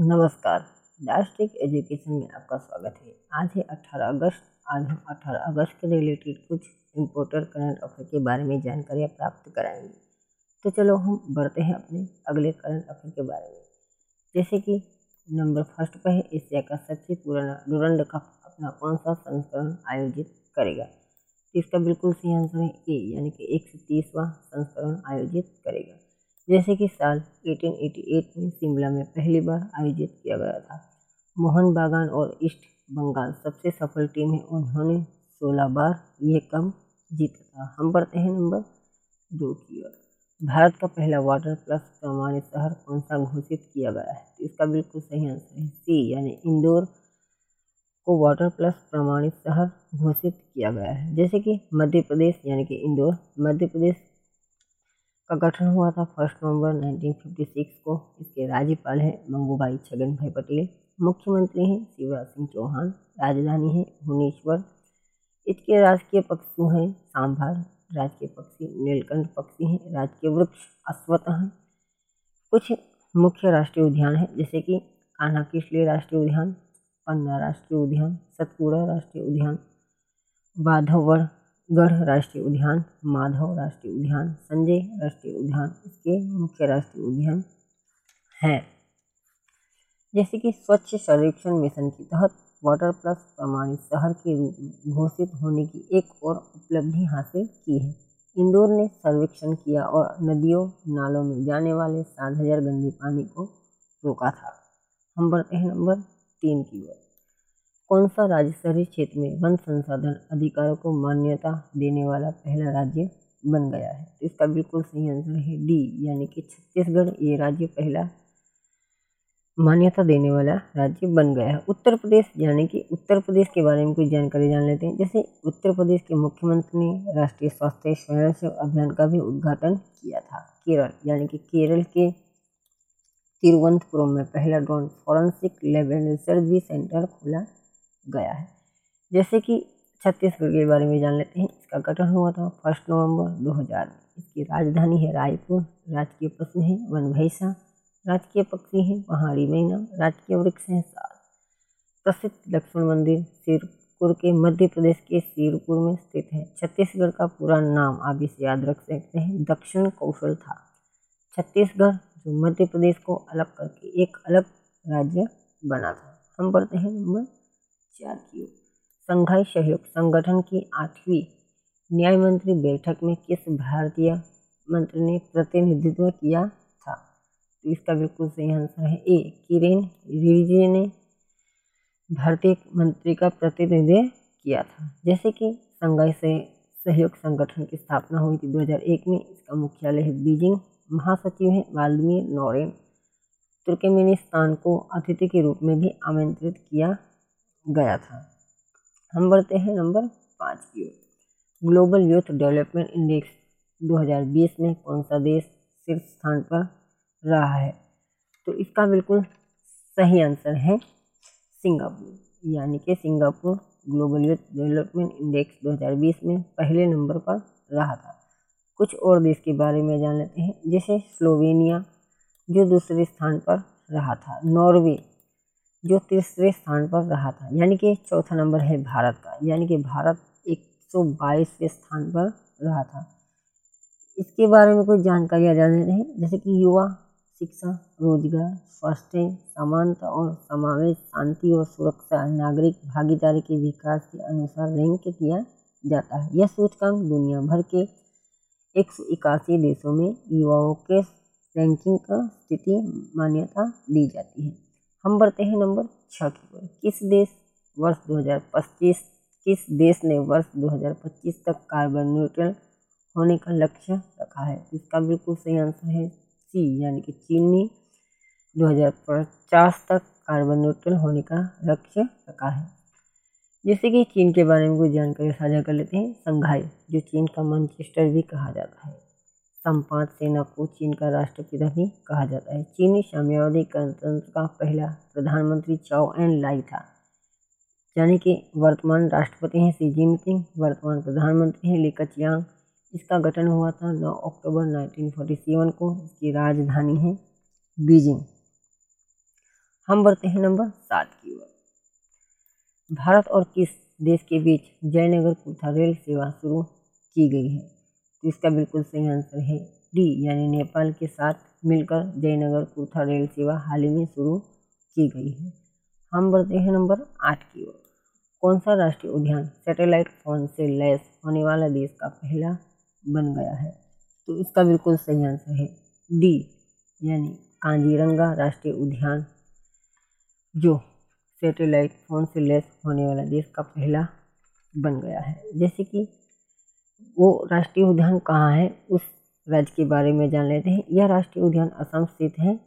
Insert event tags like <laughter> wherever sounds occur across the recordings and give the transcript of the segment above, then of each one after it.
नमस्कार। Drastic education में आपका स्वागत है। आज है 18 अगस्त। आज हम 18 अगस्त के रिलेटेड कुछ इम्पोर्टेंट करंट अफेयर के बारे में जानकारियाँ प्राप्त कराएँगे। तो चलो हम बढ़ते हैं अपने अगले करंट अफेयर के बारे में। जैसे कि नंबर फ़र्स्ट पर है, एशिया का सबसे पुराना डुरंड कप अपना कौन सा संस्करण आयोजित करेगा? तो इसका बिल्कुल सही आंसर है ए यानी कि एक संस्करण आयोजित करेगा। जैसे कि साल 1888 में शिमला में पहली बार आयोजित किया गया था। मोहन बागान और ईस्ट बंगाल सबसे सफल टीम है। उन्होंने 16 बार यह कम जीता था। हम बढ़ते हैं नंबर दो की ओर। भारत का पहला वाटर प्लस प्रमाणित शहर कौन सा घोषित किया गया है? तो इसका बिल्कुल सही आंसर है सी, यानी इंदौर को वाटर प्लस प्रमाणित शहर घोषित किया गया है। जैसे कि मध्य प्रदेश, यानी कि इंदौर, मध्य प्रदेश का गठन हुआ था फ़र्स्ट नवंबर 1956 को। इसके राज्यपाल हैं मंगूभाई छगन भाई पटेल, मुख्यमंत्री हैं शिवराज सिंह चौहान, राजधानी है भुवनेश्वर। इसके राजकीय पक्षी हैं सांभार, राजकीय पक्षी नीलकंठ पक्षी हैं, राजकीय वृक्ष अश्वत हैं। कुछ मुख्य राष्ट्रीय उद्यान हैं जैसे कि कान्हा किसली राष्ट्रीय उद्यान, पन्ना राष्ट्रीय उद्यान, सतपुड़ा राष्ट्रीय उद्यान, बाधवगढ़ गढ़ राष्ट्रीय उद्यान, माधव राष्ट्रीय उद्यान, संजय राष्ट्रीय उद्यान, इसके मुख्य राष्ट्रीय उद्यान हैं। जैसे कि स्वच्छ सर्वेक्षण मिशन के तहत वाटर प्लस प्रमाणित शहर के रूप में घोषित होने की एक और उपलब्धि हासिल की है। इंदौर ने सर्वेक्षण किया और नदियों, नालों में जाने वाले सात हज़ार गंदे पानी को रोका था। हम बढ़ते हैं नंबर तीन की ओर कौन सा राज्य शहरी क्षेत्र में वन संसाधन अधिकारों को मान्यता देने वाला पहला राज्य बन गया है? तो इसका बिल्कुल सही आंसर है डी यानी कि छत्तीसगढ़ ये राज्य पहला मान्यता देने वाला राज्य बन गया है। उत्तर प्रदेश, यानी कि उत्तर प्रदेश के बारे में कुछ जानकारी जान लेते हैं। जैसे उत्तर प्रदेश के मुख्यमंत्री ने राष्ट्रीय स्वास्थ्य स्वयं सेवा अभियान का भी उद्घाटन किया था। केरल, यानी कि केरल के तिरुवनंतपुरम में पहला drone forensic lab and research भी सेंटर खोला गया है। जैसे कि छत्तीसगढ़ के बारे में जान लेते हैं, इसका गठन हुआ था फ़र्स्ट नवंबर 2000 में। इसकी राजधानी है रायपुर। राजकीय पशु है वन भैंसा। राजकीय पक्षी है पहाड़ी मैना। राजकीय वृक्ष है साल। प्रसिद्ध लक्ष्मण मंदिर सिरपुर के मध्य प्रदेश के सिरपुर में स्थित है। छत्तीसगढ़ का पूरा नाम आप इसे याद रख सकते हैं, दक्षिण कौशल था। छत्तीसगढ़, जो मध्य प्रदेश को अलग करके एक अलग राज्य बना था। हम पढ़ते हैं नंबर ओर संघाई सहयोग संगठन की आठवीं न्याय मंत्री बैठक में किस भारतीय मंत्री ने प्रतिनिधित्व किया था? तो इसका बिल्कुल सही आंसर है ए, किरेन रिजिजू ने भारतीय मंत्री का प्रतिनिधित्व किया था। जैसे कि संघाई से सहयोग संगठन की स्थापना हुई थी 2001 में। इसका मुख्यालय है बीजिंग। महासचिव है वाल्मीर नोरेन। तुर्कमेनिस्तान को अतिथि के रूप में भी आमंत्रित किया गया था। हम बढ़ते हैं नंबर पाँच की ओर। ग्लोबल यूथ डेवलपमेंट इंडेक्स 2020 में कौन सा देश शीर्ष स्थान पर रहा है? तो इसका बिल्कुल सही आंसर है सिंगापुर। यानी कि Singapore global youth development index 2020 में पहले नंबर पर रहा था। कुछ और देश के बारे में जान लेते हैं। जैसे स्लोवेनिया, जो दूसरे स्थान पर रहा था। नॉर्वे जो तीसरे स्थान पर रहा था, यानी कि चौथा नंबर है भारत का, यानी कि भारत एक सौ बाईसवें स्थान पर रहा था। इसके बारे में कुछ जानकारियाँ जान लेते हैं जैसे कि युवा, शिक्षा, रोज़गार, स्वास्थ्य, समानता और समावेश, शांति और सुरक्षा, नागरिक, भागीदारी के विकास के अनुसार रैंक किया जाता है। यह सूचकांक दुनिया भर के एक सौ इक्यासी देशों में युवाओं के रैंकिंग का स्थिति मान्यता दी जाती है। हम बढ़ते हैं नंबर छः की ओर। किस देश वर्ष 2025 किस देश ने वर्ष 2025 तक कार्बन न्यूट्रल होने का लक्ष्य रखा है? इसका बिल्कुल सही आंसर है सी यानी कि चीन। ने 2050 तक कार्बन न्यूट्रल होने का लक्ष्य रखा है। जैसे कि चीन के बारे में कुछ जानकारी साझा कर लेते हैं संघाई जो चीन का मैनचेस्टर भी कहा जाता है। संपात सेना को चीन का राष्ट्रपिता भी कहा जाता है। चीनी साम्यवादी गणतंत्र का पहला प्रधानमंत्री चाओ एन लाई था, यानी कि वर्तमान राष्ट्रपति हैं सी जिनपिंग, वर्तमान प्रधानमंत्री हैं ली कचियांग। इसका गठन हुआ था 9 अक्टूबर 1947 को, इसकी राजधानी है बीजिंग। हम बढ़ते हैं नंबर सात की ओर। भारत और किस देश के बीच जयनगर कुर्था रेल सेवा शुरू की गई है? तो इसका बिल्कुल सही आंसर है डी, यानी नेपाल के साथ मिलकर जयनगर कुर्था रेल सेवा हाल ही में शुरू की गई है। हम बढ़ते हैं नंबर आठ की ओर। कौन सा राष्ट्रीय उद्यान सैटेलाइट फ़ोन से लैस होने वाला देश का पहला बन गया है? तो इसका बिल्कुल सही आंसर है डी, यानी कांजीरंगा राष्ट्रीय उद्यान, जो सैटेलाइट फ़ोन से लैस होने वाला देश का पहला बन गया है। जैसे कि वो राष्ट्रीय उद्यान कहाँ है, उस राज्य के बारे में जान लेते हैं। यह राष्ट्रीय उद्यान असम स्थित है।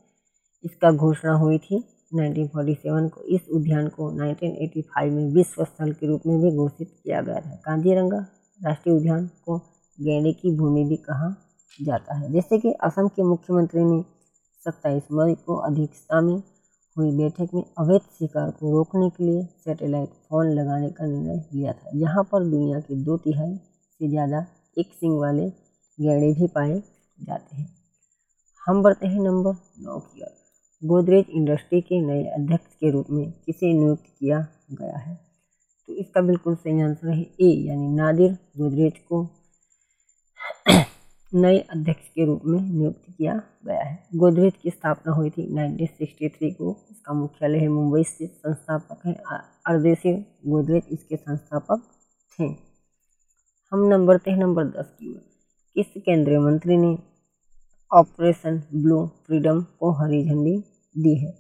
इसका घोषणा हुई थी 1947 को। इस उद्यान को 1985 में विश्व स्थल के रूप में भी घोषित किया गया था। कांजीरंगा राष्ट्रीय उद्यान को गैंडे की भूमि भी कहा जाता है। जैसे कि असम के मुख्यमंत्री ने सत्ताईस मई को अध्यक्षता में हुई बैठक में अवैध शिकार को रोकने के लिए सैटेलाइट फ़ोन लगाने का निर्णय लिया था। यहाँ पर दुनिया के दो तिहाई से ज़्यादा एक सिंग वाले गैंडे भी पाए जाते हैं। हम बढ़ते हैं नंबर नौ की ओर। गोदरेज इंडस्ट्री के नए अध्यक्ष के रूप में किसे नियुक्त किया गया है? तो इसका बिल्कुल सही आंसर है ए, यानी नादिर गोदरेज को <clears throat> नए अध्यक्ष के रूप में नियुक्त किया गया है। गोदरेज की स्थापना हुई थी 1963 को। इसका मुख्यालय है मुंबई स्थित संस्थापक है अर्देशी गोदरेज। इसके संस्थापक थे। हम नंबर थे नंबर दस की ओर। किस केंद्रीय मंत्री ने ऑपरेशन ब्लू फ्रीडम को हरी झंडी दी है?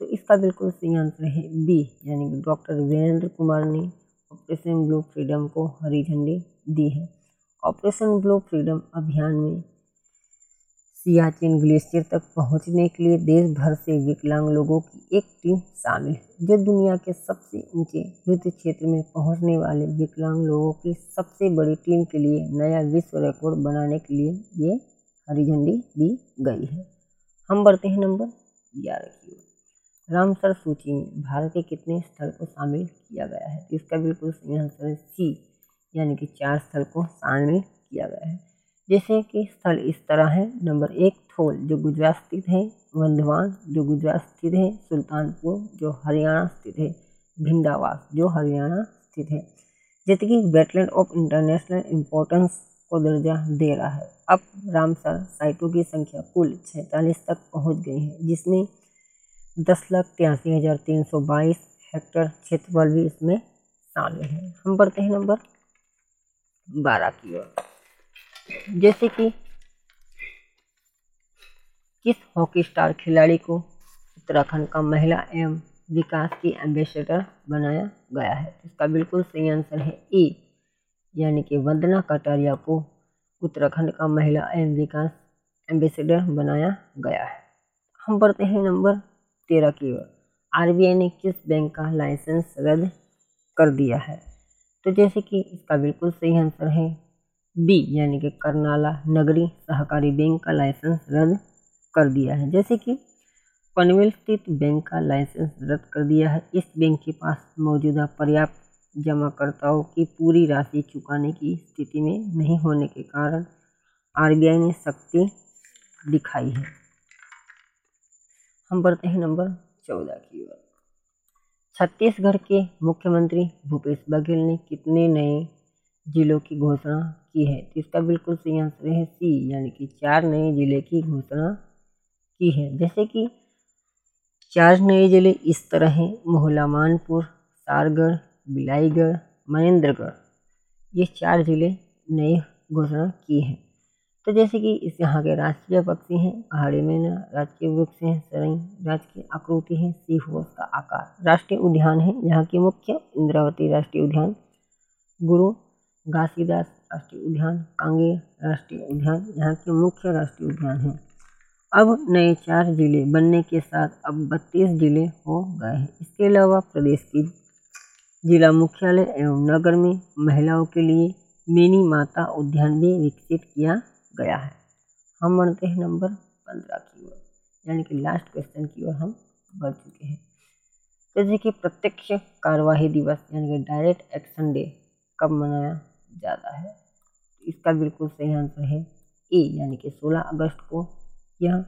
तो इसका बिल्कुल सही आंसर है बी, यानी कि डॉक्टर वीरेंद्र कुमार ने ऑपरेशन ब्लू फ्रीडम को हरी झंडी दी है। ऑपरेशन ब्लू फ्रीडम अभियान में सियाचिन ग्लेशियर तक पहुँचने के लिए देश भर से विकलांग लोगों की एक टीम शामिल है, जो दुनिया के सबसे ऊँचे युद्ध क्षेत्र में पहुँचने वाले विकलांग लोगों की सबसे बड़ी टीम के लिए नया विश्व रिकॉर्ड बनाने के लिए ये हरी झंडी दी गई है। हम बढ़ते हैं नंबर ग्यारह की ओर। रामसर सूची में भारत के कितने स्थल को शामिल किया गया है? तो इसका बिल्कुल सही आंसर है सी, यानी कि चार स्थल को शामिल किया गया है। जैसे कि स्थल इस तरह है। नंबर एक, थोल, जो गुजरात स्थित है। वंधवान जो गुजरात स्थित है। सुल्तानपुर, जो हरियाणा स्थित है। भिंडावास, जो हरियाणा स्थित है। जैसे कि वेटलैंड ऑफ़ इंटरनेशनल इम्पोर्टेंस को दर्जा दे रहा है। अब रामसर साइटों की संख्या कुल सैंतालीस तक पहुँच गई है, जिसमें दस लाख तिरासी हज़ार तीन सौ बाईस हेक्टर क्षेत्रफल भी इसमें शामिल है। हम बढ़ते हैं नंबर बारह की ओर। जैसे कि किस हॉकी स्टार खिलाड़ी को उत्तराखंड का महिला एवं विकास की एम्बेसडर बनाया गया है? इसका बिल्कुल सही आंसर है ए, यानी कि वंदना कटारिया को उत्तराखंड का महिला एवं विकास एम्बेसडर बनाया गया है। हम बढ़ते हैं नंबर तेरह की ओर। आरबीआई ने किस बैंक का लाइसेंस रद्द कर दिया है? तो जैसे कि इसका बिल्कुल सही आंसर है बी, यानी कि करनाला नगरी सहकारी बैंक का लाइसेंस रद्द कर दिया है। जैसे कि पनवेल स्थित बैंक का लाइसेंस रद्द कर दिया है। इस बैंक के पास मौजूदा पर्याप्त जमाकर्ताओं की पूरी राशि चुकाने की स्थिति में नहीं होने के कारण आरबीआई ने सख्ती दिखाई है। हम बढ़ते हैं नंबर चौदह की ओर। छत्तीसगढ़ के मुख्यमंत्री भूपेश बघेल ने कितने नए जिलों की घोषणा की है। तो इसका बिल्कुल सही आंसर है सी यानी कि चार नए ज़िले की घोषणा की है। जैसे कि चार नए ज़िले इस तरह हैं मोहला मानपुर, सारगढ़, बिलाईगढ़, महेंद्रगढ़। ये चार ज़िले नए घोषणा की हैं। तो जैसे कि इस यहाँ के राष्ट्रीय पक्षी हैं, पहाड़ी मैना, राजकीय वृक्ष हैं सरई राजकीय आकृति है सीहोस का आकार। राष्ट्रीय उद्यान है, यहाँ की मुख्य इंद्रावती राष्ट्रीय उद्यान, गुरु घासीदास राष्ट्रीय उद्यान कांगेर राष्ट्रीय उद्यान, यहाँ के मुख्य राष्ट्रीय उद्यान हैं। अब नए चार ज़िले बनने के साथ अब बत्तीस ज़िले हो गए हैं। इसके अलावा प्रदेश की जिला मुख्यालय एवं नगर में महिलाओं के लिए मिनी माता उद्यान भी विकसित किया गया है। हम बढ़ते हैं नंबर पंद्रह की ओर, यानी कि लास्ट क्वेश्चन की ओर हम बढ़ चुके हैं। जैसे कि प्रत्यक्ष कार्यवाही दिवस, यानी कि डायरेक्ट एक्शन डे कब मनाया जाता है। इसका बिल्कुल सही आंसर है ए यानी कि 16 अगस्त को यह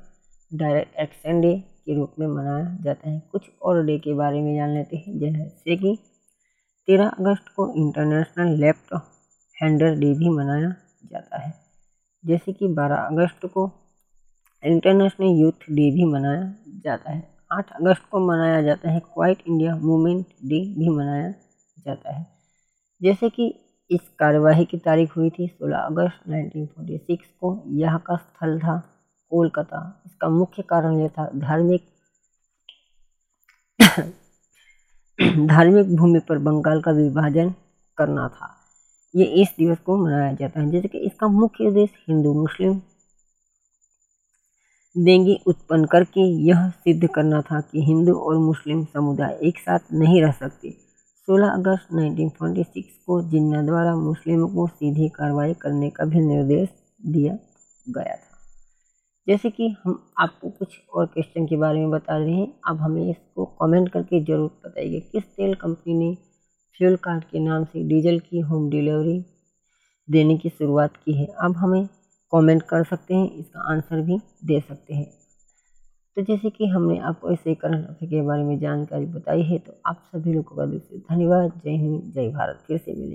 डायरेक्ट एक्शन डे के रूप में मनाया जाता है। कुछ और डे के बारे में जान लेते हैं। जैसे कि तेरह अगस्त को इंटरनेशनल लेफ़्ट हैंडर डे भी मनाया जाता है। जैसे कि बारह अगस्त को इंटरनेशनल यूथ डे भी मनाया जाता है। आठ अगस्त को मनाया जाता है। क्वाइट इंडिया मूवमेंट डे भी मनाया जाता है। जैसे कि इस कार्यवाही की तारीख हुई थी 16 अगस्त 1946 को। यह का स्थल था कोलकाता। इसका मुख्य कारण यह था धार्मिक <coughs> धार्मिक भूमि पर बंगाल का विभाजन करना था। ये इस दिवस को मनाया जाता है, जैसे कि इसका मुख्य उद्देश्य हिंदू मुस्लिम देंगी उत्पन्न करके यह सिद्ध करना था कि हिंदू और मुस्लिम समुदाय एक साथ नहीं रह सकते। 16 अगस्त 1946 को जिन्ना द्वारा मुस्लिमों को सीधी कार्रवाई करने का भी निर्देश दिया गया था। जैसे कि हम आपको कुछ और क्वेश्चन के बारे में बता रहे हैं, अब हमें इसको कमेंट करके ज़रूर बताइए, किस तेल कंपनी ने फ्यूल कार्ड के नाम से डीजल की होम डिलीवरी देने की शुरुआत की है? अब हमें कमेंट कर सकते हैं, इसका आंसर भी दे सकते हैं। तो जैसे कि हमने आपको ऐसे करंट अफेयर के बारे में जानकारी बताई है तो आप सभी लोगों का दिल से धन्यवाद। जय हिंद, जय भारत। फिर से मिले।